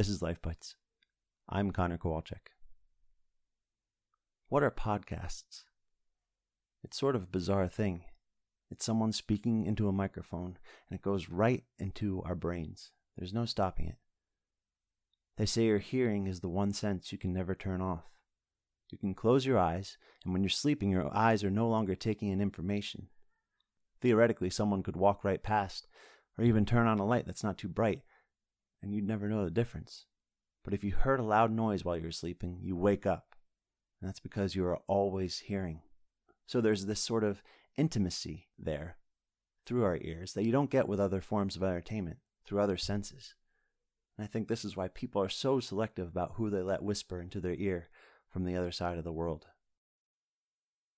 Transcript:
This is Life Bites. I'm Connor Kowalczyk. What are podcasts? It's sort of a bizarre thing. It's someone speaking into a microphone and it goes right into our brains. There's no stopping it. They say your hearing is the one sense you can never turn off. You can close your eyes, and when you're sleeping, your eyes are no longer taking in information. Theoretically, someone could walk right past, or even turn on a light that's not too bright, and you'd never know the difference. But if you heard a loud noise while you're sleeping, you wake up, and that's because you are always hearing. So there's this sort of intimacy there through our ears that you don't get with other forms of entertainment, through other senses. And I think this is why people are so selective about who they let whisper into their ear from the other side of the world.